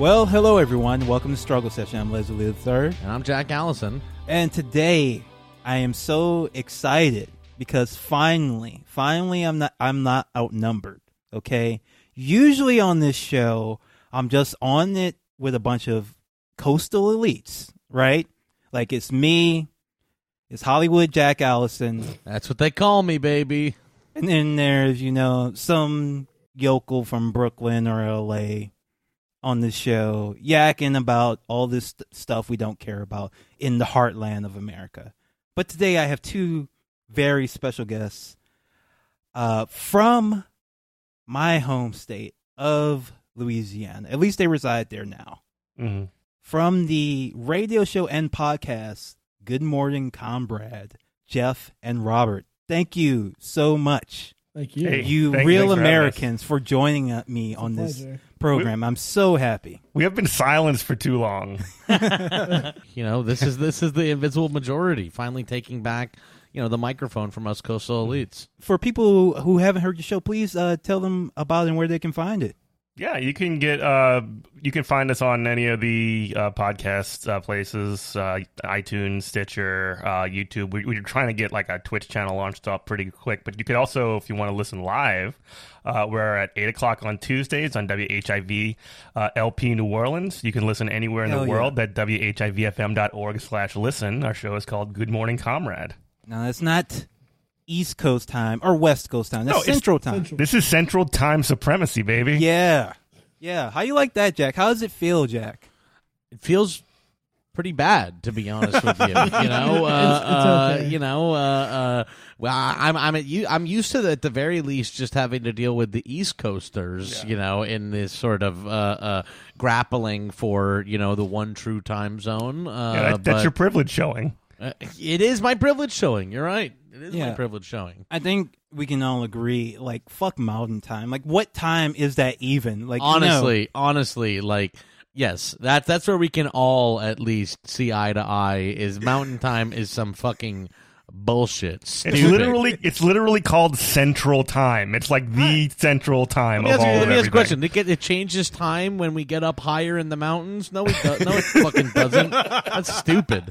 Well, hello everyone. Welcome to Struggle Session. I'm Leslie III. And I'm Jack Allison. And today I am so excited because finally, finally I'm not I'm not outnumbered. Okay? Usually on this show, I'm just on it with a bunch of coastal elites, right? Like it's me, it's Hollywood Jack Allison, That's what they call me, baby. and then there's, you know, some yokel from Brooklyn or LA on this show yakking about all this st- stuff we don't care about in the heartland of America. But today I have two very special guests uh, from my home state of Louisiana. At least they reside there now. Mm-hmm. From the radio show and podcast, Good Morning Comrade, Jeff and Robert. Thank you so much Thank you. Hey. you thank- real thanks for having us. Americans for joining uh, me It's on this pleasure. program. I'm so happy. We have been silenced for too long. You know, this is this is the invisible majority finally taking back, you know, the microphone from us coastal elites. For people who haven't heard the show, please uh, tell them about it and where they can find it. Yeah, you can get uh you can find us on any of the uh, podcast uh, places, uh, iTunes, Stitcher, uh, YouTube. We, we're trying to get like a Twitch channel launched up pretty quick, but you could also, if you want to listen live, uh, we're at eight o'clock on Tuesdays on WHIV uh, LP New Orleans. You can listen anywhere in Hell the yeah. world at WHIVFM.org slash listen. Our show is called Good Morning Comrade. No, that's not East Coast time or West Coast time. That's No, it's Central time. Central. This is Central Time Supremacy, baby. Yeah. Yeah. How you like that, Jack? How does it feel, Jack? It feels pretty bad, to be honest with you. You know, uh, It's- it's uh, you know, uh, uh, well, I'm I'm at you. I'm used to at the very least just having to deal with the East Coasters. You know, in this sort of uh, uh, grappling for you know the one true time zone. Uh, Yeah, that, that's but- your privilege showing. Uh, it is my privilege showing. You're right. It is my Yeah. privilege showing. I think we can all agree, like, fuck mountain time. Like, what time is that even? Like, you know- honestly, honestly, like yes, that's that's where we can all at least see eye to eye. Is Mountain Time is some fucking bullshit. Stupid. It's literally it's literally called Central Time. It's like the Central Time Let me of ask, you, all let of me ask a question. It, get, it changes time when we get up higher in the mountains. No, it do, no, it fucking doesn't. That's stupid.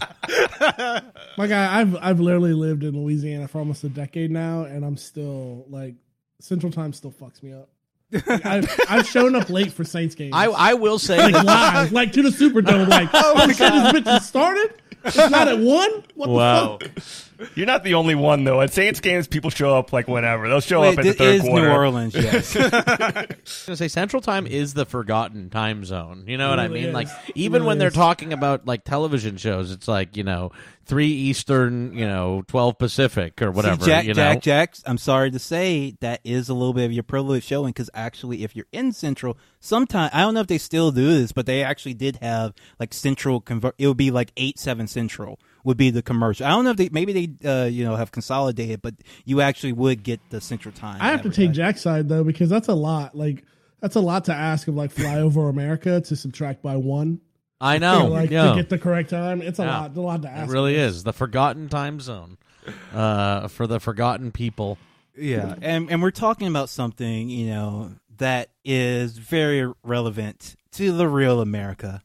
My guy, I've I've literally lived in Louisiana for almost a decade now, and I'm still like Central Time still fucks me up. Like, I've, I've shown up late for Saints games. I I will say like live, like to the Superdome. Like, oh my god, this bitch has started. It's not at one. What Wow. the fuck? You're not the only one though. At Saints games, people show up like whenever. They'll show Wait, up at the third is quarter. New Orleans, yes. I was gonna say Central Time is the forgotten time zone. You know what I mean? is. Like even really when they're talking about like television shows, it's like you know three Eastern, you know twelve Pacific or whatever. See, Jack, you know? Jack, Jack, I'm sorry to say that is a little bit of your privilege showing because actually, if you're in Central, sometimes I don't know if they still do this, but they actually did have like Central convert. It would be like eight seven Central would be the commercial. I don't know if they maybe they uh, you know have consolidated, but you actually would get the Central time. I have to take Jack's side though because that's a lot. Like that's a lot to ask of like flyover America to subtract by one. I know. like yeah. to get the correct time. It's a Yeah. lot. A lot to ask. it ask. really is the forgotten time zone uh, for the forgotten people. Yeah, and and we're talking about something you know that is very relevant to the real America.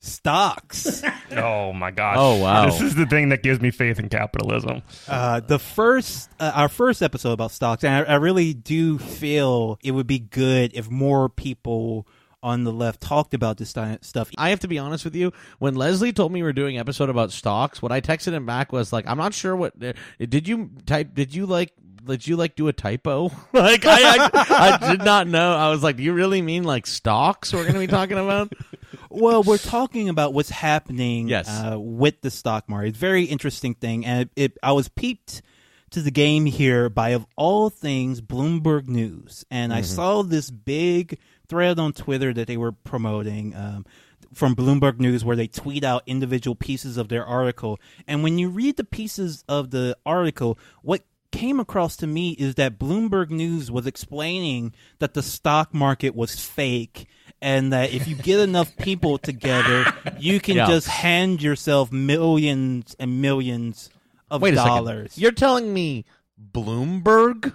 Stocks. Oh my gosh! Oh, wow. This is the thing that gives me faith in capitalism. uh, the first, uh, our first episode about stocks, and I, I really do feel it would be good if more people on the left talked about this stuff. I have to be honest with you. When Leslie told me we were doing an episode about stocks, what I texted him back was like, "I'm not sure what uh, did you type? Did you like?" Did you like do a typo? like I, I, I did not know. I was like, "Do you really mean like stocks? We're going to be talking about?" Well, we're talking about what's happening Yes. uh, with the stock market. It's very interesting thing, and it, it, I was peeped to the game here by, of all things, Bloomberg News, and I saw this big thread on Twitter that they were promoting. Um, from Bloomberg News, where they tweet out individual pieces of their article. And when you read the pieces of the article, what came across to me is that Bloomberg News was explaining that the stock market was fake and that if you get enough people together, you can Yeah. just hand yourself millions and millions of Wait dollars. You're telling me Bloomberg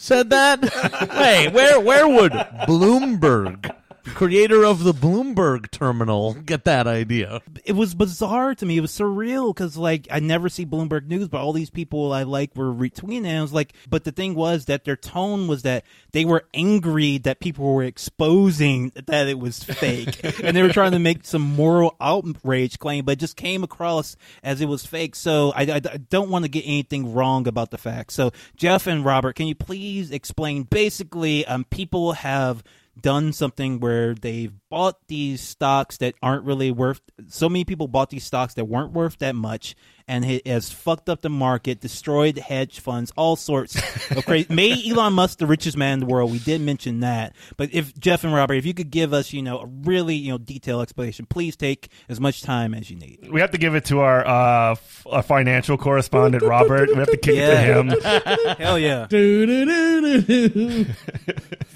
said that? Wait, where where would Bloomberg creator of the Bloomberg terminal get that idea? it was bizarre to me. It was surreal because like I never see Bloomberg News, but all these people I like were retweeting. it. And I was like, but the thing was that their tone was that they were angry that people were exposing that it was fake, and they were trying to make some moral outrage claim, but it just came across as it was fake. So I, I- I don't want to get anything wrong about the facts. So Jeff and Robert, can you please explain? Basically, um, people have done something where they've bought these stocks that aren't really worth so many people bought these stocks that weren't worth that much and it has fucked up the market destroyed hedge funds all sorts of crazy made elon musk the richest man in the world we did mention that but if jeff and robert if you could give us you know a really you know detailed explanation please take as much time as you need We have to give it to our uh, f- our financial correspondent, Robert. We have to kick it to him. hell yeah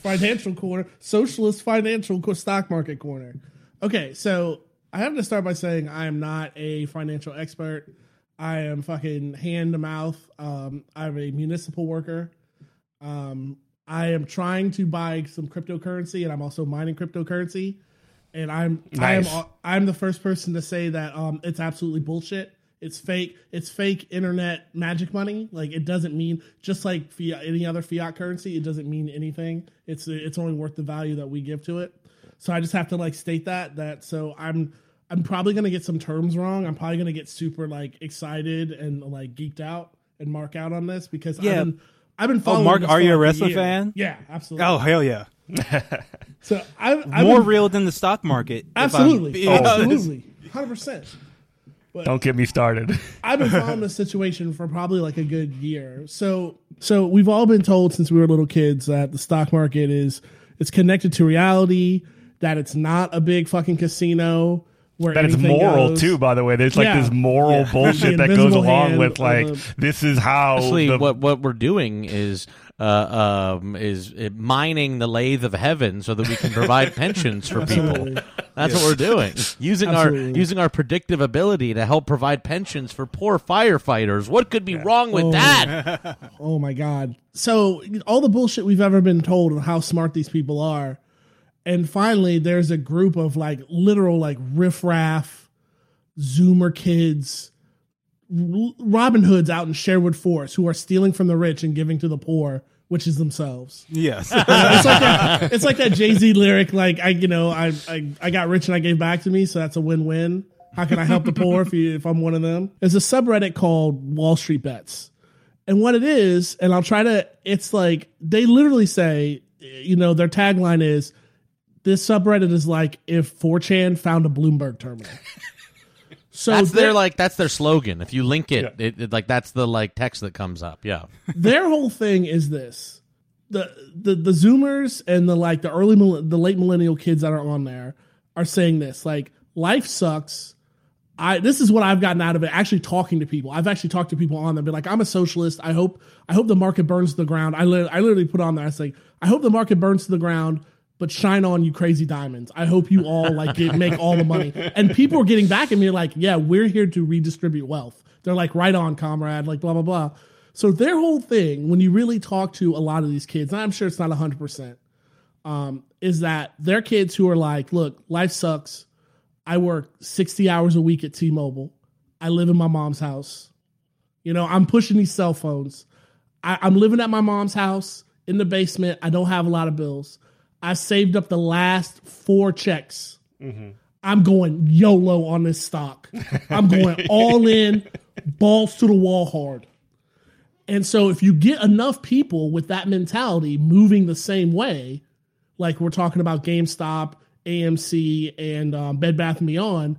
financial corner, socialist financial co- stock market corner. Okay, so I have to start by saying I am not a financial expert. I am fucking hand to mouth. Um, I'm a municipal worker. Um, I am trying to buy some cryptocurrency, and I'm also mining cryptocurrency. And I'm Nice. I am I'm the first person to say that um, it's absolutely bullshit. It's fake. It's fake internet magic money. Like it doesn't mean just like fiat, any other fiat currency. It doesn't mean anything. It's it's only worth the value that we give to it. So I just have to like state that that. So I'm I'm probably gonna get some terms wrong. I'm probably gonna get super like excited and like geeked out and mark out on this because Yeah. I've been I've been oh, following. Oh, Mark, this are you a wrestling fan? Yeah, absolutely. oh hell yeah so I've, I've more been, real than the stock market absolutely, being absolutely, hundred percent. But Don't get me started. I've been following this situation for probably like a good year. So so we've all been told since we were little kids that the stock market is it's connected to reality, that it's not a big fucking casino where That it's moral goes. too, by the way. There's like Yeah. this moral Yeah. bullshit The that goes along with like of this is how Actually, the, what what we're doing is uh, um, is uh, mining the lathe of heaven so that we can provide pensions for people. Absolutely. That's what we're doing. Using Absolutely. our using our predictive ability to help provide pensions for poor firefighters. What could be wrong with Oh. that? Oh my god. So all the bullshit we've ever been told of how smart these people are. And finally there's a group of like literal like riffraff zoomer kids Robin Hoods out in Sherwood Forest who are stealing from the rich and giving to the poor, which is themselves. yes it's like that, it's like that Jay Z lyric, like I, you know, I, I, I got rich and I gave back to me, so that's a win win. How can I help the poor if you, if I'm one of them? There's a subreddit called Wall Street Bets, and what it is, and I'll try to. It's like they literally say, you know, their tagline is, "This subreddit is like if 4chan found a Bloomberg terminal." So That's they're- their like that's their slogan. If you link it, it, it like that's the like text that comes up. Yeah. their whole thing is this the the the zoomers and the like the early the late millennial kids that are on there are saying this like life sucks i this is what i've gotten out of it actually talking to people i've actually talked to people on there be like i'm a socialist i hope i hope the market burns to the ground i, li- I literally put on there i say i hope the market burns to the ground but shine on you crazy diamonds i hope you all like get, make all the money and people are getting back at me like yeah we're here to redistribute wealth they're like right on comrade like blah blah blah so their whole thing, when you really talk to a lot of these kids, and I'm sure it's not 100%, um, is that they're kids who are like, look, life sucks. I work 60 hours a week at T-Mobile. I live in my mom's house. You know, I'm pushing these cell phones. I, I'm living at my mom's house in the basement. I don't have a lot of bills. I saved up the last four checks. I'm going YOLO on this stock. I'm going all in, balls to the wall hard. And so if you get enough people with that mentality moving the same way, like we're talking about GameStop, AMC, and um, Bed Bath and Beyond,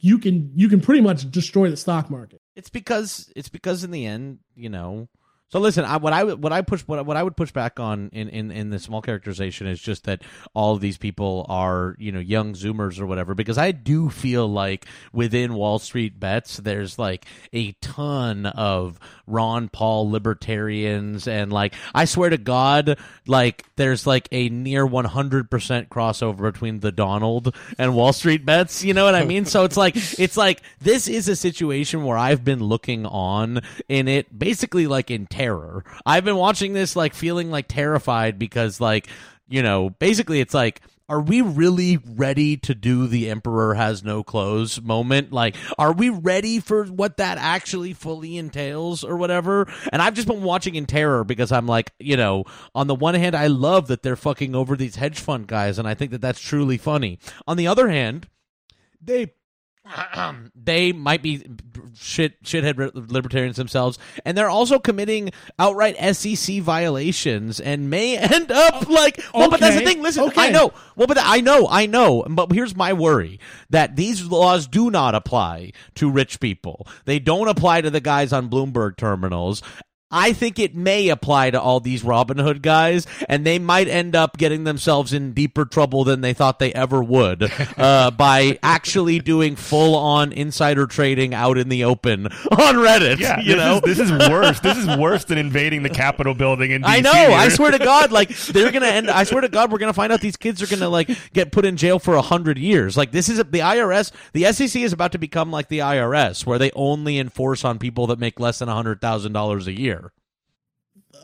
you can you can pretty much destroy the stock market. It's because it's because in the end, you know. So listen, I, what I what I push what, what I would push back on in, in in the small characterization is just that all of these people are you know young Zoomers or whatever. Because I do feel like within Wall Street bets, there's like a ton of Ron Paul libertarians, and like I swear to God, like there's like a near 100 percent crossover between the Donald and Wall Street bets. You know what I mean? So it's like it's like this is a situation where I've been looking on in it basically like in terror. I've been watching this like feeling like terrified because like you know basically it's like are we really ready to do the Emperor has no clothes moment? Like, are we ready for what that actually fully entails or whatever? And I've just been watching in terror because I'm like, you know, on the one hand, I love that they're fucking over these hedge fund guys, and I think that that's truly funny. On the other hand, they they might be shit shithead libertarians themselves, and they're also committing outright SEC violations and may end up oh, like. Well, but that's the thing. Listen, okay. I know. Well, but I know, I know. But here's my worry: that these laws do not apply to rich people. They don't apply to the guys on Bloomberg terminals. I think it may apply to all these Robin Hood guys, and they might end up getting themselves in deeper trouble than they thought they ever would uh, by actually doing full on insider trading out in the open on Reddit. Yeah, you this know. is, this is worse. This is worse than invading the Capitol building in DC. I know. I swear to God, like they're gonna end. I swear to God, we're gonna find out these kids are gonna like get put in jail for a hundred years. Like this is the IRS. The SEC is about to become like the IRS, where they only enforce on people that make less than a hundred thousand dollars a year.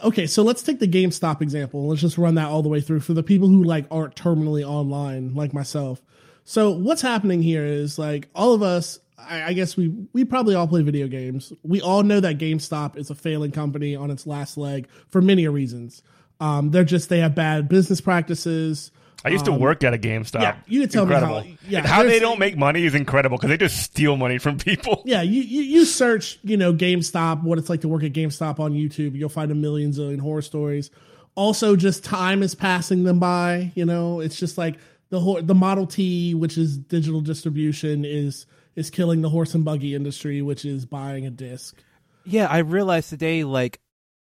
Okay, so let's take the GameStop example. Let's just run that all the way through for the people who like aren't terminally online, like myself. So what's happening here is like all of us. I, I guess we we probably all play video games. We all know that GameStop is a failing company on its last leg for many reasons. Um, they're just they have bad business practices. I used to work at a GameStop. Um, yeah, you can tell me how- yeah, And how they don't make money is incredible because they just steal money from people. Yeah, you, you you search, you know, GameStop, what it's like to work at GameStop on YouTube. You'll find a million zillion horror stories. Also, just time is passing them by. You know, it's just like the whole the Model T, which is digital distribution, is is killing the horse and buggy industry, which is buying a disc. Yeah, I realized today, like,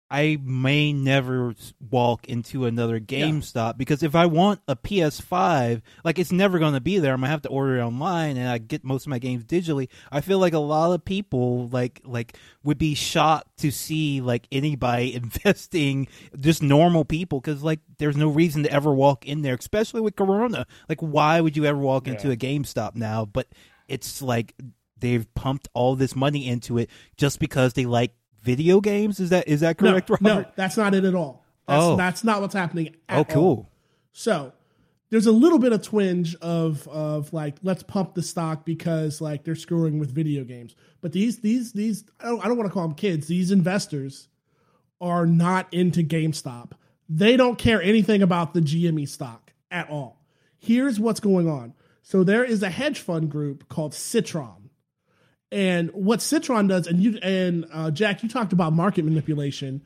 I may never walk into another GameStop because if I want a PS5, like, it's never going to be there. I'm going to have to order it online and I get most of my games digitally. I feel like a lot of people, like, like, would be shocked to see, like, anybody investing, just normal people, because, like, there's no reason to ever walk in there, especially with Corona. Like, why would you ever walk into a GameStop now? But it's like, they've pumped all this money into it just because they like video games. Is that is that correct, no, Robert? no, that's not it at all. That's, Oh. that's not what's happening. At Oh, all. cool. So there's a little bit of twinge of of like let's pump the stock because like they're screwing with video games. But these these these I don't, I don't want to call them kids. These investors are not into GameStop. They don't care anything about the GME stock at all. Here's what's going on. So there is a hedge fund group called Citron. And what Citron does, and you and uh, Jack, you talked about market manipulation.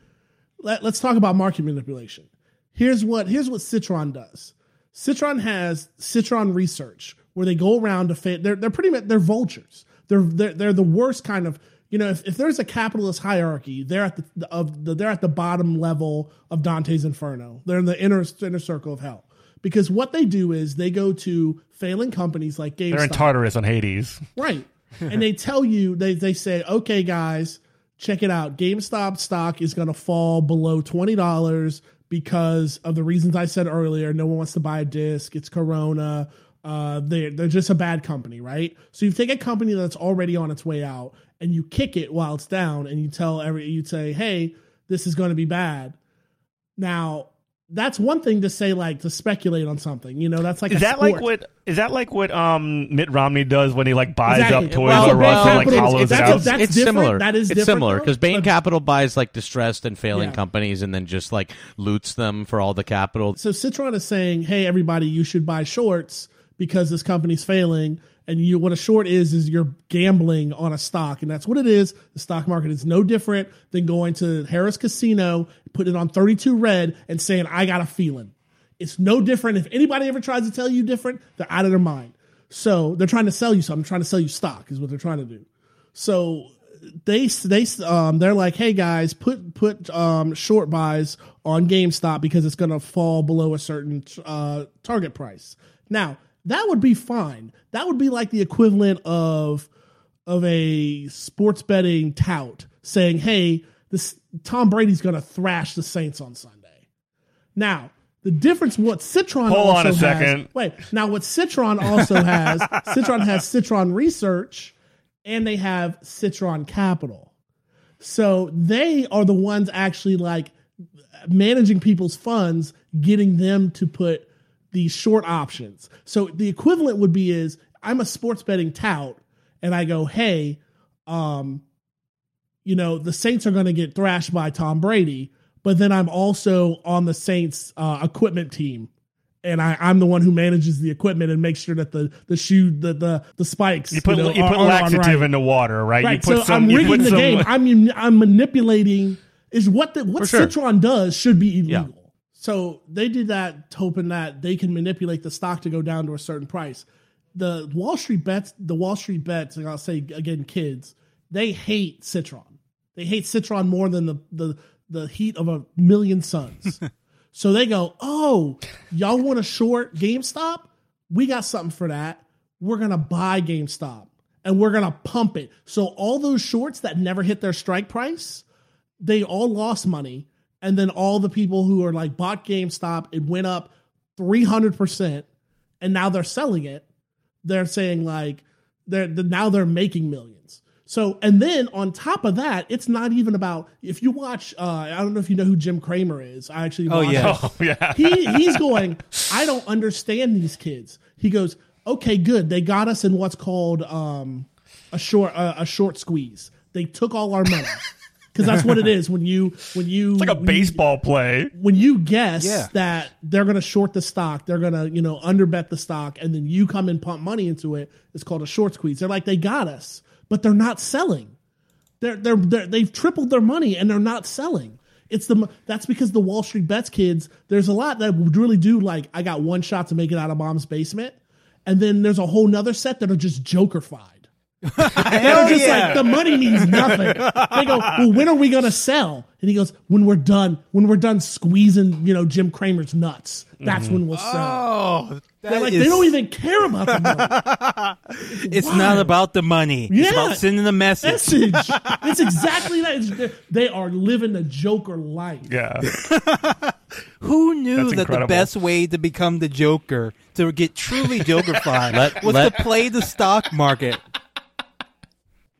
Let, let's talk about market manipulation. Here's what here's what Citron does. Citron has Citron Research, where they go around to fit. They're they're pretty much they're vultures. They're they're they're the worst kind of you know if, if there's a capitalist hierarchy, they're at the of the they're at the bottom level of Dante's Inferno. They're in the inner inner circle of hell because what they do is they go to failing companies like GameStop. They're in Tartarus on Hades. Right. And they tell you they they say, okay, guys, check it out. GameStop stock is going to fall below twenty dollars because of the reasons I said earlier. No one wants to buy a disc. It's Corona. Uh, they're they're just a bad company, right? So you take a company that's already on its way out and you kick it while it's down, and you tell every you say, hey, this is going to be bad. Now that's one thing to say, like to speculate on something. You know, that's like Is a that like what? Is that like what um Mitt Romney does when he like buys Exactly. up Toys Well, R Us and like well, hollows it that's- out? that's it's different. similar. That is it's different, similar because Bain But- Capital buys like distressed and failing Yeah. companies and then just like loots them for all the capital. so Citron is saying, "Hey, everybody, you should buy shorts because this company's failing." And you, what a short is, is you're gambling on a stock, and that's what it is. The stock market is no different than going to Harrah's Casino, putting it on 32 red, and saying, "I got a feeling." It's no different. If anybody ever tries to tell you different, they're out of their mind. So they're trying to sell you something. Trying to sell you stock is what they're trying to do. So they they um they're like, hey guys, put put um short buys on GameStop because it's going to fall below a certain uh target price. Now that would be fine. That would be like the equivalent of of a sports betting tout saying, hey, this Tom Brady's going to thrash the Saints on Sunday. Now, the difference what Citron Hold also on a has- second. wait, now what Citron also has, Citron has Citron Research and they have Citron Capital. So they are the ones actually like managing people's funds, getting them to put these short options. So the equivalent would be is I'm a sports betting tout and I go, "Hey, um you know, the Saints are going to get thrashed by Tom Brady, but then I'm also on the Saints uh, equipment team and I, I'm the one who manages the equipment and makes sure that the the shoe the the, the spikes You put know, you put are laxative right. in the water, right? Right. You put so some, I'm you rigging the some- game. I'm I'm manipulating. Is what the what sure. Citron does should be illegal. Yeah. So they did that, hoping that they can manipulate the stock to go down to a certain price. The Wall Street bets, the Wall Street bets, and I'll say again, kids, they hate Citron. They hate Citron more than the the the heat of a million suns. so they go, oh, y'all want a short GameStop? We got something for that. We're gonna buy GameStop and we're gonna pump it. So all those shorts that never hit their strike price, they all lost money. And then all the people who are like bought GameStop, it went up 300%. And now they're selling it. They're saying like, they're the- now they're making millions. So, and then on top of that, it's not even about if you watch. Uh, I don't know if you know who Jim Cramer is. I actually, Oh, yeah. Oh yeah. he he's going i don't understand these kids he goes okay good they got us in what's called um a short uh, a short squeeze they took all our money because that's what it is when you when you like a when you- baseball play. when you guess Yeah. that they're going to short the stock, they're going to, you know, underbet the stock, and then you come and pump money into it, it's called a short squeeze. They're like, they got us, but they're not selling. They're, they're, they're, they've tripled their money and they're not selling. It's the that's because the Wall Street bets kids. There's a lot that would really do like I got one shot to make it out of mom's basement, and then there's a whole nother set that are just Joker jokerfied. They're just like the money means nothing. They go, well, when are we gonna sell? And he goes, when we're done, when we're done squeezing, you know, Jim Cramer's nuts. That's when we'll sell. Oh, They're like, is- they don't even care about the money. It's wild. not about the money. Yeah. It's about sending a message. Message. it's exactly that. It's- they are living the Joker life. Yeah. Who knew That's that the best way to become the Joker, to get truly Jokerfied, Let- was let- to play the stock market?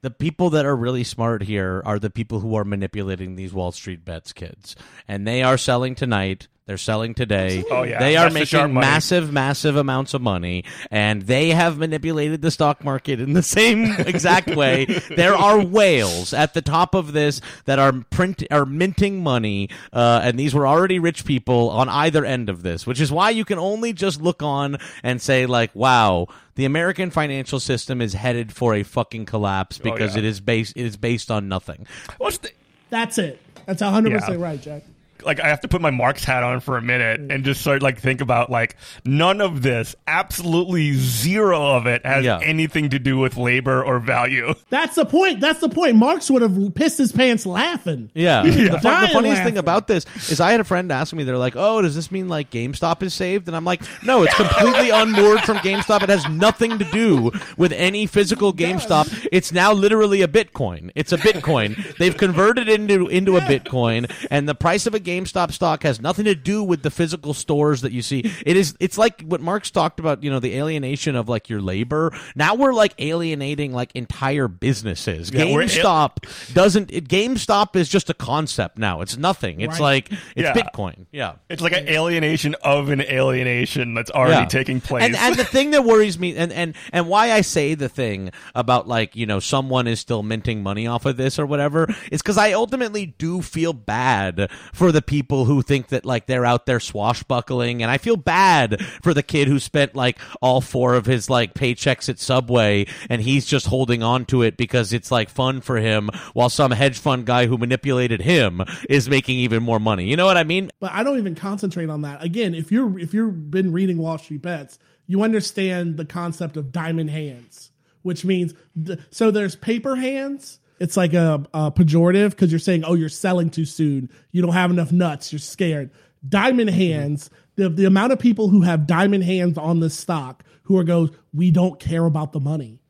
The people that are really smart here are the people who are manipulating these Wall Street bets kids. And they are selling tonight. They're selling today. Oh, yeah. They are That's the sharp making money. massive, massive amounts of money, and they have manipulated the stock market in the same exact way. there are whales at the top of this that are print are minting money, uh, and these were already rich people on either end of this, which is why you can only just look on and say like, "Wow." The American financial system is headed for a fucking collapse because yeah. it is based it is based on nothing. What's the, That's it. That's 100% Yeah. right, Jack. Like I have to put my Marx hat on for a minute mm. and just start like think about like none of this, absolutely zero of it has Yeah. anything to do with labor or value. That's the point. That's the point. Marx would have pissed his pants laughing. Yeah. He'd The, the funniest laughing. thing about this is I had a friend ask me, they're like, oh, does this mean like GameStop is saved? And I'm like, no, it's completely unmoored from GameStop. It has nothing to do with any physical GameStop. It's now literally a Bitcoin. It's a Bitcoin. They've converted it into, into a Bitcoin, and the price of a GameStop stock has nothing to do with the physical stores that you see. It is, it's like what Marx talked about, you know, the alienation of like your labor. Now we're like alienating like entire businesses. Yeah, GameStop doesn't it, GameStop is just a concept now. It's nothing. It's Right. like it's Yeah. Bitcoin. Yeah. It's like an alienation of an alienation that's already Yeah. taking place. And and the thing that worries me and, and and why I say the thing about like, you know, someone is still minting money off of this or whatever is cuz I ultimately do feel bad for the people who think that like they're out there swashbuckling and I feel bad for the kid who spent like all four of his like paychecks at Subway and he's just holding on to it because it's like fun for him while some hedge fund guy who manipulated him is making even more money. You know what I mean? But I don't even concentrate on that. Again, if you're if you've been reading Wall Street Bets, you understand the concept of diamond hands, which means th- so there's paper hands. It's like a, a pejorative because you're saying, oh, you're selling too soon. You don't have enough nuts. You're scared. Diamond mm-hmm. hands. The the amount of people who have diamond hands on this stock who are goes, we don't care about the money.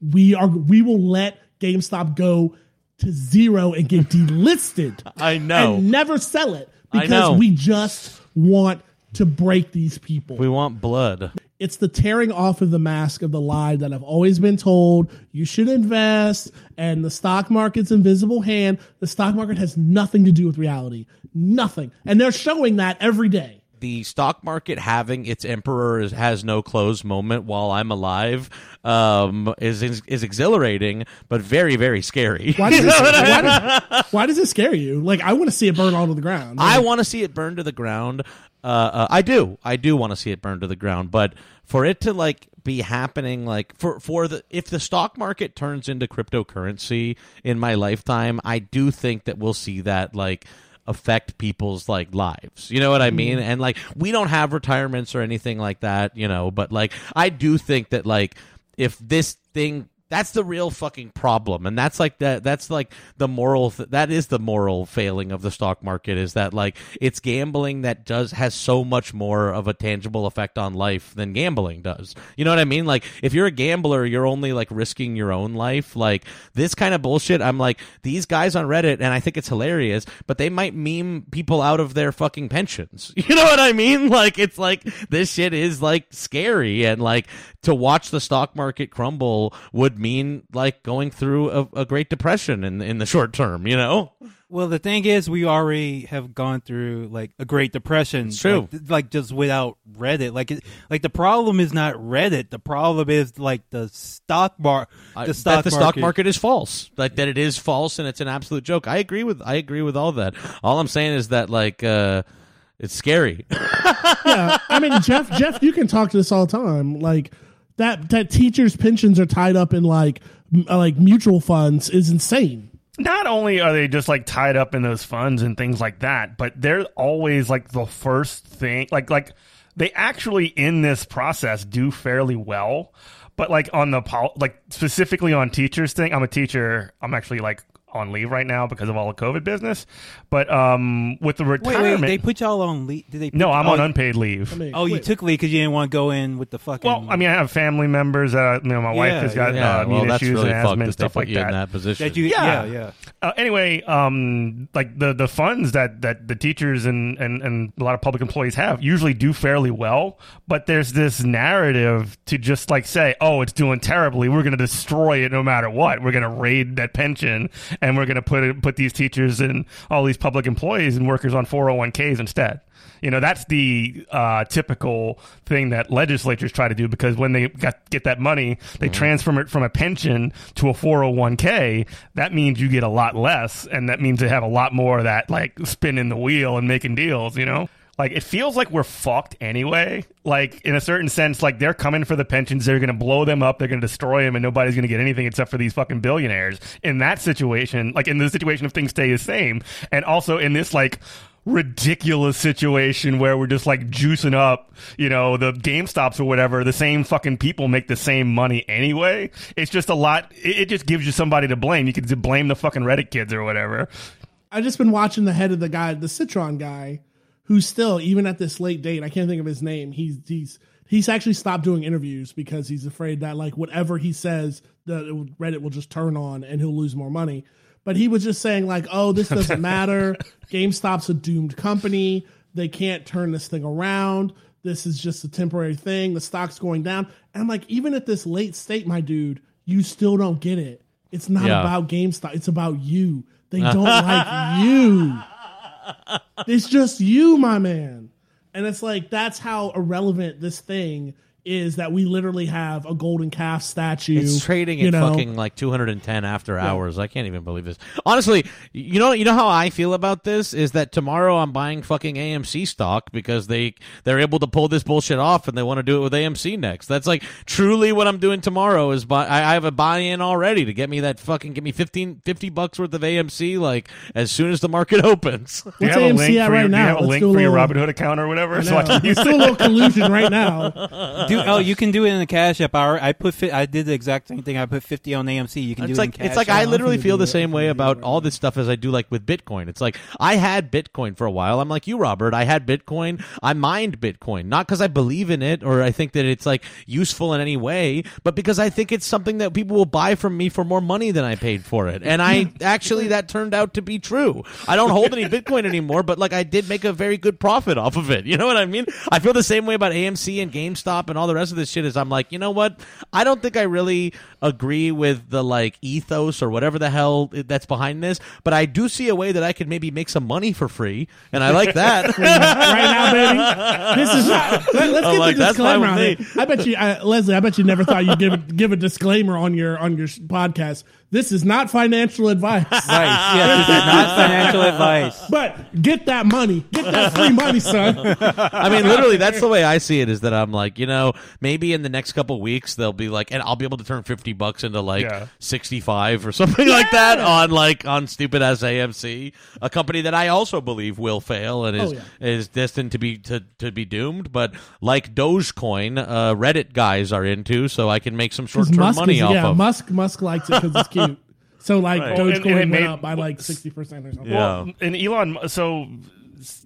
We are we will let GameStop go to zero and get delisted I know. and never sell it because we just want to break these people. We want blood. It's the tearing off of the mask of the lie that I've always been told you should invest and the stock market's invisible hand. The stock market has nothing to do with reality. Nothing. And they're showing that every day. The stock market having its emperor is, has no clothes moment while I'm alive um, is, is is exhilarating, but very very scary. Why does, it, why, does, why does it scare you? Like I want to see it burn all to the ground. I want to see it burn to the ground. Uh, uh, I do. I do want to see it burn to the ground. But for it to like be happening, like for for the if the stock market turns into cryptocurrency in my lifetime, I do think that we'll see that like affect people's like lives. You know what I mm-hmm. mean? And like we don't have retirements or anything like that, you know, but like I do think that like if this thing that's the real fucking problem. And that's like that that's like the moral th- that is the moral failing of the stock market is that like it's gambling that does has so much more of a tangible effect on life than gambling does. You know what i mean? Like if you're a gambler you're only like risking your own life. Like this kind of bullshit i'm like these guys on reddit and i think it's hilarious but they might meme people out of their fucking pensions. You know what i mean? Like it's like this shit is like scary. And like to watch the stock market crumble would mean like going through a, a great depression in in the short term you know Well, the thing is, we already have gone through like a Great Depression. It's true. Like, like just without Reddit. Like, it, like the problem is not Reddit. The problem is like the stock bar. I- The stock that the stock market is false like that it is false and it's an absolute joke i agree with i agree with all that all i'm saying is that like uh it's scary yeah, I mean Jeff. Jeff, you can talk to this all the time. Like that that teachers' pensions are tied up in like uh, like mutual funds is insane. not only are they just like tied up in those funds and things like that, but they're always like the first thing. Like like they actually in this process do fairly well, but like on the pol- like specifically on teachers thing, I'm a teacher. I'm actually like on leave right now because of all the COVID business. But um with the retirement, wait. They put y'all on leave? Did they? Put, no, I'm oh, on unpaid leave. I mean, Oh, you quit. took leave because you didn't want to go in with the fucking. well, I mean, I have family members. that you know, my wife has got yeah uh, well immune that's issues really and fucked asthma and that they stuff put like you that. in that position that you, Yeah. yeah, yeah. Uh, anyway, um, like the the funds that that the teachers and, and and a lot of public employees have usually do fairly well, but there's this narrative to just like say, oh, it's doing terribly. We're going to destroy it no matter what. We're going to raid that pension, and we're going to put put these teachers and all these public employees and workers on 401ks instead. You know, that's the uh, typical thing that legislatures try to do because when they got, get that money, they transfer it from a pension to a 401k. That means you get a lot less, and that means they have a lot more of that, like spinning the wheel and making deals, you know? Like, it feels like we're fucked anyway. Like, in a certain sense, like they're coming for the pensions, they're going to blow them up, they're going to destroy them, and nobody's going to get anything except for these fucking billionaires. In that situation, like in the situation if things stay the same, and also in this, like, ridiculous situation where we're just like juicing up, you know, the Game Stops or whatever. The same fucking people make the same money anyway. It's just a lot. It, it just gives you somebody to blame. You just blame the fucking Reddit kids or whatever. I've just been watching the head of the guy, the Citron guy, who's still even at this late date. I can't think of his name. He's he's he's actually stopped doing interviews because he's afraid that like whatever he says, the Reddit will just turn on and he'll lose more money. But he was just saying like, oh, this doesn't matter. GameStop's a doomed company. They can't turn this thing around. This is just a temporary thing. The stock's going down. And I'm like, even at this late state, my dude, you still don't get it. It's not Yeah. about GameStop. It's about you. They don't like you. It's just you, my man. And it's like that's how irrelevant this thing is that we literally have a golden calf statue. It's trading at know? fucking like 210 after hours. I can't even believe this. Honestly, you know, you know how I feel about this is that tomorrow I'm buying fucking AMC stock because they they're able to pull this bullshit off and they want to do it with AMC next. That's like truly what I'm doing tomorrow is buy. I, I have a buy-in already to get me that fucking get me 15 50 bucks worth of AMC like as soon as the market opens. Do you What's have a AMC link at for right your, do you now? have a Let's link do a for your little- Robinhood account or whatever? So No, I can use let's do a little collusion right now. Do, oh, you can do it in the Cash App. I, I put fi- I did the exact same thing. I put fifty on AMC. You can It's do like it in Cash it's like I literally feel the same way about all this stuff as I do like with Bitcoin. It's like I had Bitcoin for a while. I'm like you, Robert. I had Bitcoin. I mined Bitcoin not because I believe in it or I think that it's like useful in any way, but because I think it's something that people will buy from me for more money than I paid for it. And I actually that turned out to be true. I don't hold any Bitcoin anymore, but like I did make a very good profit off of it. You know what I mean? I feel the same way about AMC and GameStop and all all the rest of this shit is I'm like, you know what? I don't think I really agree with the like ethos or whatever the hell that's behind this, but I do see a way that I could maybe make some money for free, and I like that. right now, baby. This is not, let, us get like, the disclaimer with on it. I bet you, uh, Leslie. I bet you never thought you'd give a, give a disclaimer on your on your podcast. This is not financial advice. Right. Yes, this is not financial advice. But get that money. Get that free money, son. I mean, literally, that's the way I see it. Is that I'm like, you know, maybe in the next couple weeks they'll be like, and I'll be able to turn fifty bucks into like Yeah. sixty five or something like that on like on stupid as AMC, a company that I also believe will fail and is Oh, is destined to be to, to be doomed. But like Dogecoin, uh, Reddit guys are into, so I can make some short term Musk money is, off yeah, of. Musk Musk likes it because it's cute. So like Right. Dogecoin and- and it went made- up by like sixty percent or something. Yeah. Well, and Elon, so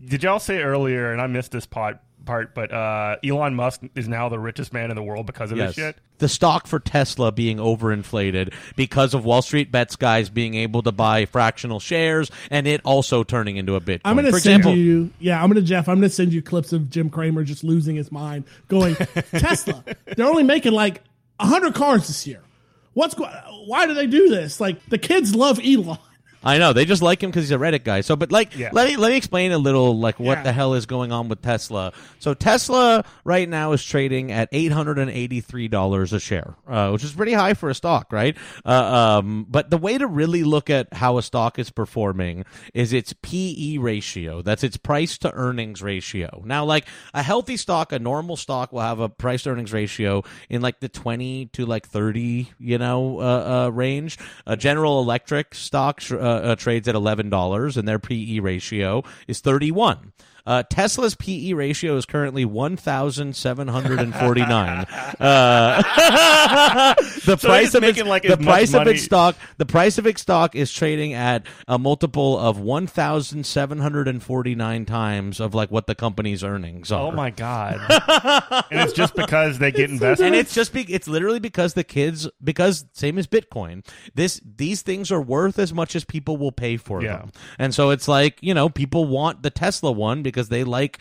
did y'all say earlier, and I missed this part, part but uh, Elon Musk is now the richest man in the world because of Yes. this shit? The stock for Tesla being overinflated because of Wall Street bets guys being able to buy fractional shares and it also turning into a Bitcoin. I'm gonna send example, you. Yeah, I'm gonna Jeff. I'm gonna send you clips of Jim Cramer just losing his mind, going Tesla. They're only making like hundred cars this year. What's go- Why do they do this? Like the kids love Elon. I know they just like him because he's a Reddit guy. So, but like, Yeah. let me let me explain a little like what Yeah. the hell is going on with Tesla. So, Tesla right now is trading at eight hundred and eighty three dollars a share, uh, which is pretty high for a stock, right? Uh, um, but the way to really look at how a stock is performing is its PE ratio. That's its price to earnings ratio. Now, like a healthy stock, a normal stock will have a price to earnings ratio in like the twenty to like thirty, you know, uh, uh, range. A General Electric stock uh, uh, trades at eleven dollars, and their PE ratio is thirty one. Uh, Tesla's PE ratio is currently one thousand seven hundred and forty nine. Uh, the price of its, like, the price of its stock the price of its stock is trading at a multiple of one thousand seven hundred and forty nine times of like what the company's earnings are. Oh my god! and it's just because they get invested. and it's just be, it's literally because the kids because same as bitcoin this these things are worth as much as people will pay for Yeah. them and so it's like you know people want the tesla one because they like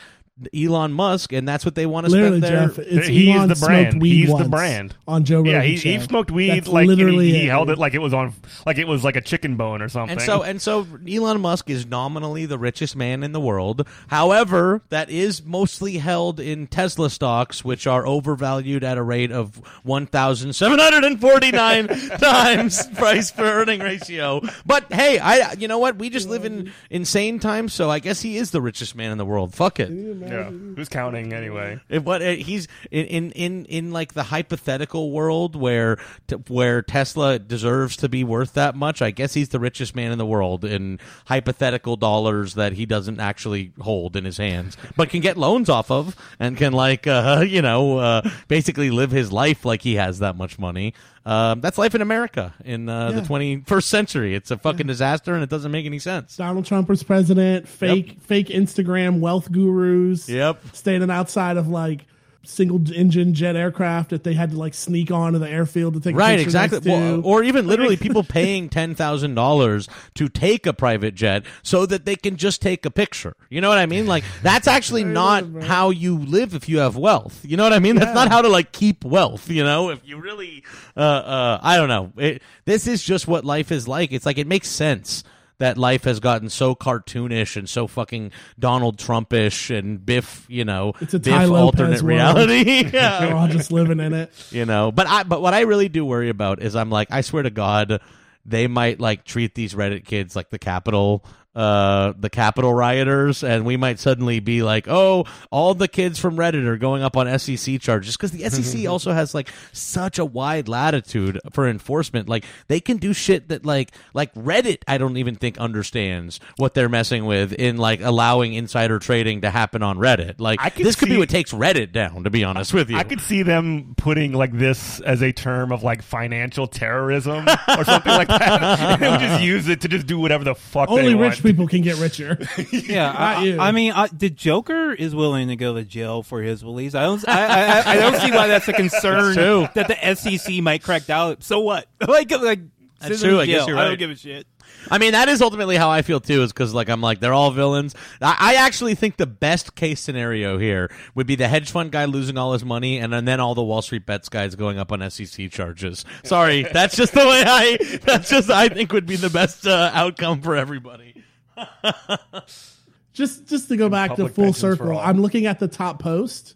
elon musk and that's what they want to Literally, spend their Jeff. It's He is Elon the smoked brand. weed He's the brand. on Joe Rogan. yeah, he, show. he smoked weed That's like literally he, he it, held it like it was on like it was like a chicken bone or something. And so and so Elon Musk is nominally the richest man in the world. However, that is mostly held in Tesla stocks which are overvalued at a rate of 1749 times price per earning ratio. But hey, I you know what? We just live in insane times, so I guess he is the richest man in the world. Fuck it. Yeah, who's counting anyway? If what uh, he's in, in in in like the hypothetical world where t- where Tesla deserves to be worth that much, I guess he's the richest man in the world in hypothetical dollars that he doesn't actually hold in his hands, but can get loans off of and can like uh, you know uh, basically live his life like he has that much money. Um, that's life in America in uh, the 21st century. It's a fucking disaster and it doesn't make any sense. Donald Trump was president. Fake, fake Instagram wealth gurus. Yep. Standing outside of like single engine jet aircraft that they had to like sneak onto the airfield to take a Right, picture exactly. Well, or even literally people paying ten thousand dollars to take a private jet so that they can just take a picture. You know what I mean? Like that's actually not how you live if you have wealth. You know what I mean? That's not how to like keep wealth. You know, if you really, uh, uh, I don't know. It, this is just what life is like. It's like it makes sense. That life has gotten so cartoonish and so fucking Donald Trumpish and Biff, you know, It's a Biff Tai Lopez alternate world. reality. We're yeah, all just living in it. you know but i but what i really do worry about is i'm like i swear to god they might like treat these reddit kids like the capital uh the capital rioters and we might suddenly be like oh all the kids from reddit are going up on sec charges because the sec also has like such a wide latitude for enforcement. Like they can do shit that like like reddit i don't even think understands what they're messing with in like allowing insider trading to happen on reddit. Like I this could be what takes reddit down to be honest with you. I could see them putting like this as a term of like financial terrorism or something like that, and they would just use it to just do whatever the fuck Only rich want. People can get richer. Yeah, Not I, you. I mean, I, the Joker is willing to go to jail for his beliefs. I don't, I, I, I don't see why that's a concern true. that the SEC might crack down. So what? like, like, That's true, I guess jail. you're right. I don't give a shit. I mean, that is ultimately how I feel too. Is because like I'm like they're all villains. I, I actually think the best case scenario here would be the hedge fund guy losing all his money, and, then all the Wall Street bets guys going up on SEC charges. Sorry, that's just the way I. That's just I think would be the best uh, outcome for everybody. just just to go back to full circle. I'm looking at the top post,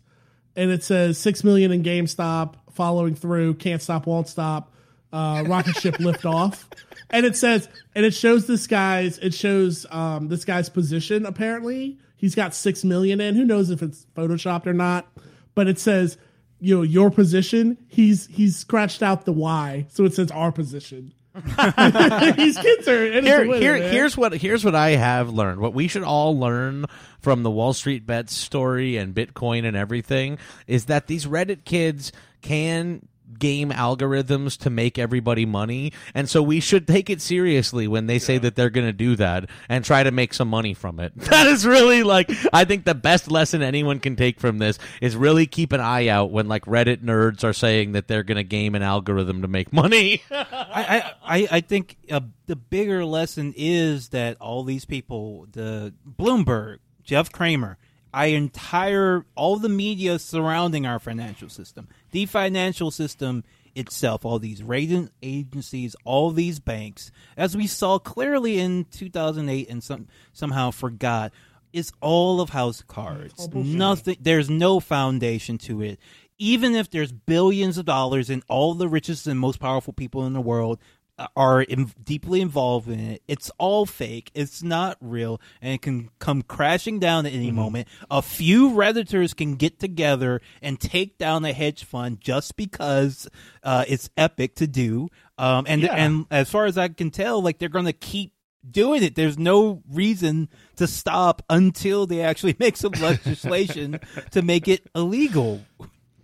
and it says six million in GameStop, following through, can't stop, won't stop, uh, rocket ship lift off, and it says, and it shows this guy's, it shows um, this guy's position. Apparently, he's got six million in. Who knows if it's photoshopped or not? But it says, you know, your position. He's he's scratched out the Y, so it says our position. These kids are here, winner, here, here's what here's what I have learned. What we should all learn from the Wall Street bets story and Bitcoin and everything is that these Reddit kids can game algorithms to make everybody money. And so we should take it seriously when they say that they're going to do that and try to make some money from it. That is really like i think the best lesson anyone can take from this is really keep an eye out when like reddit nerds are saying that they're going to game an algorithm to make money. I, I, I- I think uh, the bigger lesson is that all these people, the Bloomberg, Jeff Cramer, our entire all the media surrounding our financial system, the financial system itself, all these rating agencies, all these banks, as we saw clearly in 2008 and some somehow forgot, is all of house cards. Nothing. There's no foundation to it. Even if there's billions of dollars and all the richest and most powerful people in the world are in, deeply involved in it. It's all fake. It's not real, and it can come crashing down at any Mm-hmm. moment. A few redditors can get together and take down a hedge fund just because uh, it's epic to do. Um, and Yeah. and as far as I can tell, like they're going to keep doing it. There's no reason to stop until they actually make some legislation to make it illegal.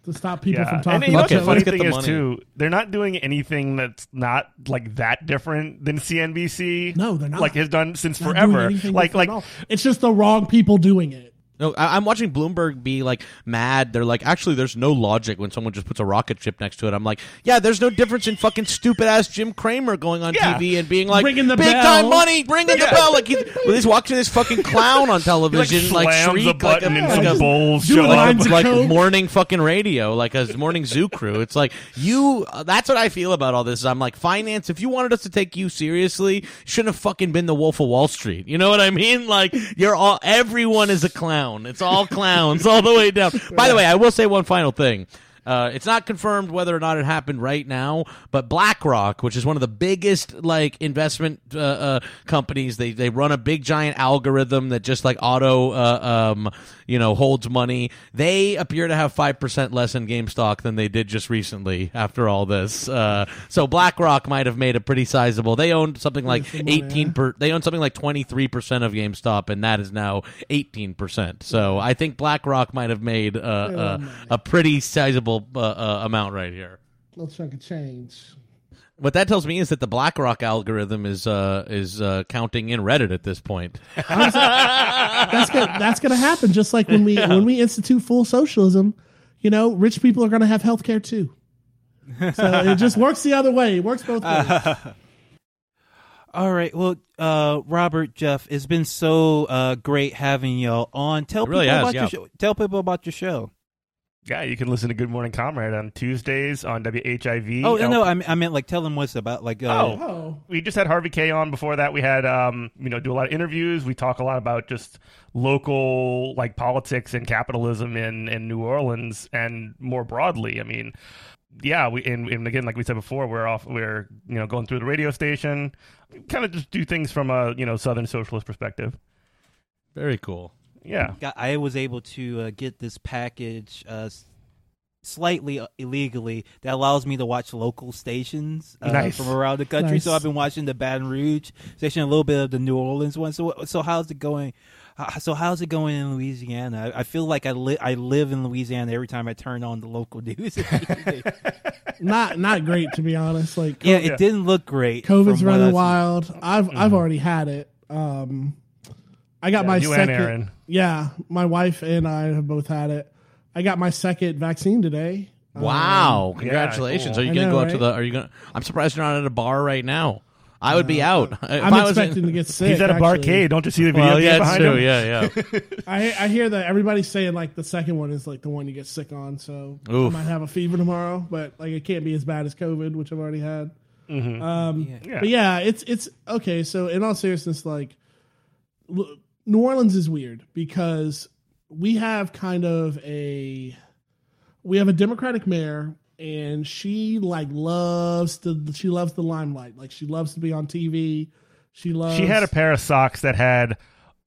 To stop people Yeah, from and talking you know about the Okay, funny thing the is money. too? They're not doing anything that's not like that different than CNBC. No, they're not. Like has done since Not doing forever. anything Like like it's just the wrong people doing it. No, I, I'm watching Bloomberg be like mad. They're like, actually, there's no logic when someone just puts a rocket ship next to it. I'm like, yeah, there's no difference in fucking stupid ass Jim Cramer going on Yeah. TV and being like, Ringing the big bell. time money, ringing the bell. Like he's, well, he's watching this fucking clown on television, like, slams shriek a like a, like some a- show lines of like coke. morning fucking radio, like a morning zoo crew. It's like you. Uh, that's what I feel about all this. I'm like finance. If you wanted us to take you seriously, you shouldn't have fucking been the Wolf of Wall Street. You know what I mean? Like you're all. Everyone is a clown. It's all clowns all the way down. By the way, I will say one final thing. Uh, it's not confirmed whether or not it happened right now, but BlackRock, which is one of the biggest like investment uh, uh, companies, they they run a big giant algorithm that just like auto uh, um, you know holds money. They appear to have five percent less in GameStop than they did just recently. After all this, uh, so BlackRock might have made a pretty sizable. They owned something like eighteen per. They own something like twenty three percent of GameStop, and that is now eighteen percent. So I think BlackRock might have made uh, uh, a pretty sizable uh, uh, amount right here. Little chunk of change. What that tells me is that the BlackRock algorithm is uh, is uh, counting in Reddit at this point. That's gonna, that's going to happen. Just like when we when we institute full socialism, you know, rich people are going to have health care too. So it just works the other way. It works both ways. All right. Well, uh, Robert, Jeff, it's been so uh, great having y'all on. Tell It really people has, about yeah. your show. Tell people about your show. Yeah, you can listen to Good Morning Comrade on Tuesdays on WHIV. Oh El- no, I, mean- I meant like tell them what's about. Like, uh, Oh. Oh, we just had Harvey K on before that. We had um, you know, do a lot of interviews. We talk a lot about just local like politics and capitalism in in New Orleans and more broadly. I mean, yeah, we and, and again, like we said before, we're off. We're you know going through the radio station, kind of just do things from a you know Southern socialist perspective. Very cool. Yeah, got, I was able to uh, get this package uh, slightly uh, illegally that allows me to watch local stations uh, Nice. from around the country. So I've been watching the Baton Rouge station, a little bit of the New Orleans one. So so how's it going? So how's it going in Louisiana? I, I feel like I li- I live in Louisiana every time I turn on the local news. not not great to be honest. Like yeah, it Yeah. didn't look great. COVID's from what running I've- wild. I've I've already had it. Um, I got Yeah, my you and second. Aaron. Yeah, my wife and I have both had it. I got my second vaccine today. Um, Wow! yeah, Congratulations. cool. Are you I gonna know, go out to right? the? Are you gonna? I'm surprised you're not at a bar right now. I would be out. If I'm I was in- expecting to get sick. He's at a actually. barcade. Don't you see the video Well, yeah, behind true. him? Yeah, yeah. I I hear that everybody's saying like the second one is like the one you get sick on. So Oof. I might have a fever tomorrow, but like it can't be as bad as COVID, which I've already had. Um, Yeah. But yeah, it's it's okay. So in all seriousness, like l- New Orleans is weird because we have kind of a we have a Democratic mayor, and she like loves to she loves the limelight. Like she loves to be on TV. She loves. She had a pair of socks that had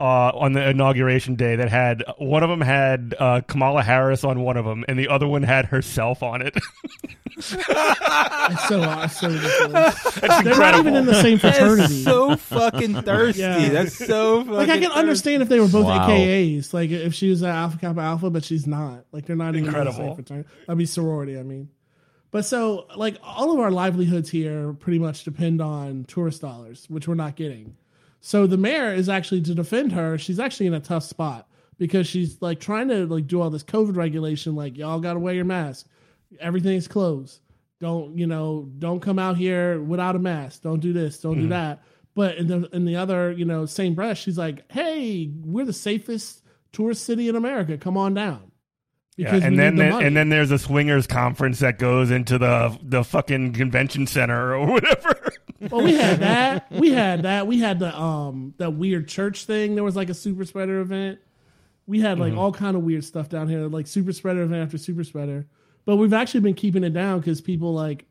uh, on the inauguration day that had one of them had uh, Kamala Harris on one of them, and the other one had herself on it. It's so it's so ridiculous. That's They're not even in the same fraternity. That's so fucking thirsty. Yeah. That's so fucking like I can thirsty. understand if they were both Wow. AKAs, like if she was at Alpha Kappa Alpha, but she's not. Like they're not even in the same fraternity. That'd be sorority. I mean, but so like all of our livelihoods here pretty much depend on tourist dollars, which we're not getting. So the mayor is actually to defend her. She's actually in a tough spot because she's like trying to like do all this COVID regulation, like y'all got to wear your mask, everything's closed. Don't you know? Don't come out here without a mask. Don't do this. Don't do hmm. that. But in the in the other you know same breath, she's like, hey, we're the safest tourist city in America. Come on down. Yeah, and then the and then there's a swingers conference that goes into the the fucking convention center or whatever. Well, we had that. We had that. We had the um that weird church thing. There was like a super spreader event. We had like all kind of weird stuff down here, like super spreader event after super spreader. But we've actually been keeping it down because people like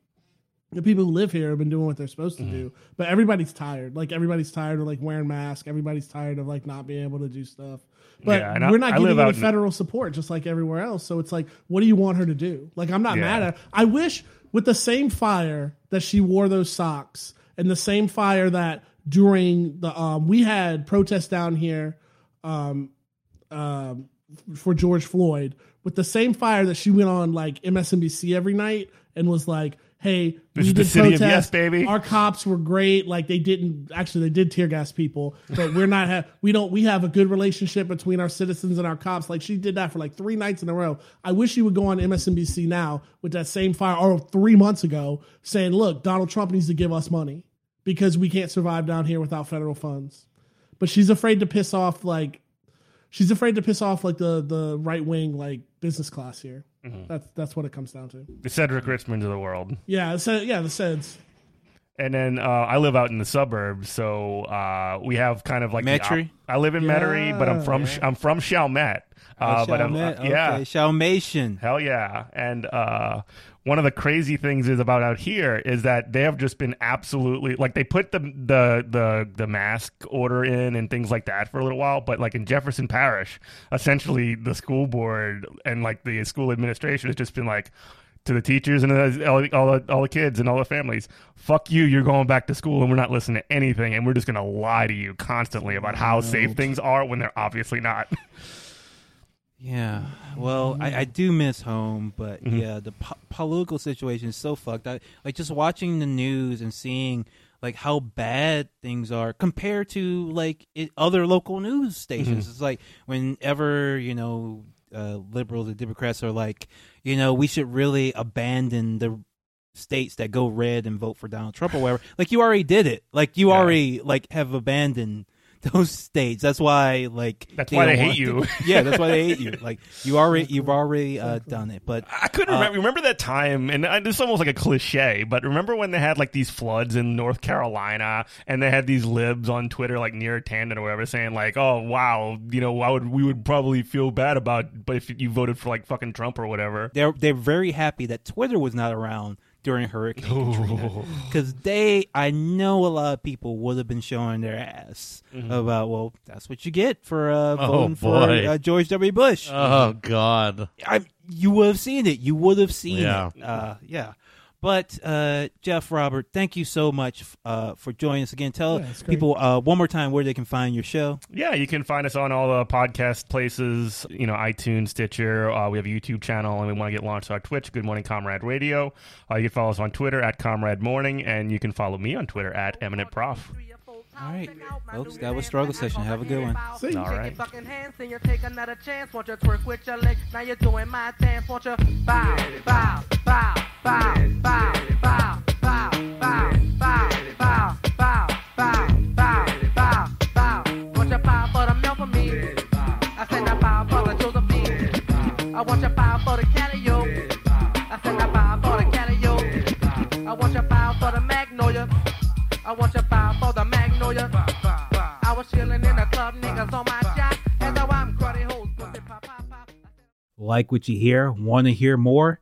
the people who live here have been doing what they're supposed to do. But everybody's tired. Like everybody's tired of like wearing masks. Everybody's tired of like not being able to do stuff. But Yeah, we're not I getting live any out in- federal support, just like everywhere else. So it's like, what do you want her to do? Like I'm not Yeah. mad at. Her. I wish with the same fire that she wore those socks and the same fire that during the um we had protests down here um um for George Floyd with the same fire that she went on like MSNBC every night and was like, "Hey, This we is the did city of protest. yes, baby." Our cops were great. Like they didn't actually they did tear gas people, but we're not ha- we don't we have a good relationship between our citizens and our cops. Like she did that for like three nights in a row. I wish she would go on MSNBC now with that same fire or three months ago saying, "Look, Donald Trump needs to give us money because we can't survive down here without federal funds." But she's afraid to piss off like she's afraid to piss off like the the right wing like business class here. That's that's what it comes down to. the Cedric Richmonds of the world. Yeah, so yeah, the SEDS. And then uh, I live out in the suburbs, so uh, we have kind of like Metairie? op- I live in Metairie, but I'm from I'm from Chalmette. Uh, but I'm, uh, Chalmette, yeah, okay. Chalmation. Hell yeah. And uh, one of the crazy things is about out here is that they have just been absolutely like they put the the the the mask order in and things like that for a little while, but like in Jefferson Parish, essentially the school board and like the school administration has just been like to the teachers and all, all, the, all the kids and all the families, fuck you, you're going back to school and we're not listening to anything and we're just going to lie to you constantly about how safe things are when they're obviously not. Yeah. Well, I, I do miss home, but Mm-hmm. yeah, the po- political situation is so fucked. I like just watching the news and seeing like how bad things are compared to like it, other local news stations. Mm-hmm. It's like whenever you know uh, liberals and Democrats are like, you know, we should really abandon the states that go red and vote for Donald Trump or whatever. like you already did it. Like you Yeah. already like have abandoned those states. That's why like That's why they hate you. yeah, that's why they hate you. Like you already you've already uh, done it. But I couldn't remember. Remember that time, and I, this is almost like a cliche, but remember when they had like these floods in North Carolina, and they had these libs on Twitter, like Neera Tanden or whatever, saying like, "Oh wow, you know, I would we would probably feel bad about, but if you voted for like fucking Trump or whatever." they're they're very happy that Twitter was not around during Hurricane Katrina because they I know a lot of people would have been showing their ass about well that's what you get for uh, Oh, voting for boy. uh, George W. Bush. Oh God. I you would have seen it. You would have seen Yeah. it. Uh, yeah. But uh, Jeff Robert, thank you so much uh, for joining us again. Tell Yeah, people uh, one more time where they can find your show. Yeah, you can find us on all the podcast places, you know, iTunes, Stitcher. Uh, we have a YouTube channel, and we want to get launched on Twitch, Good Morning Comrade Radio. Uh, you can follow us on Twitter at Comrade Morning, and you can follow me on Twitter at Eminent Prof. All right, folks, that was Struggle Session. Have a good one. See? All right. Fucking hands, then you take another chance. Want you twerk with your legs? Now you're doing my dance. Want you bow, bow, bow, like what you hear? Want to hear more?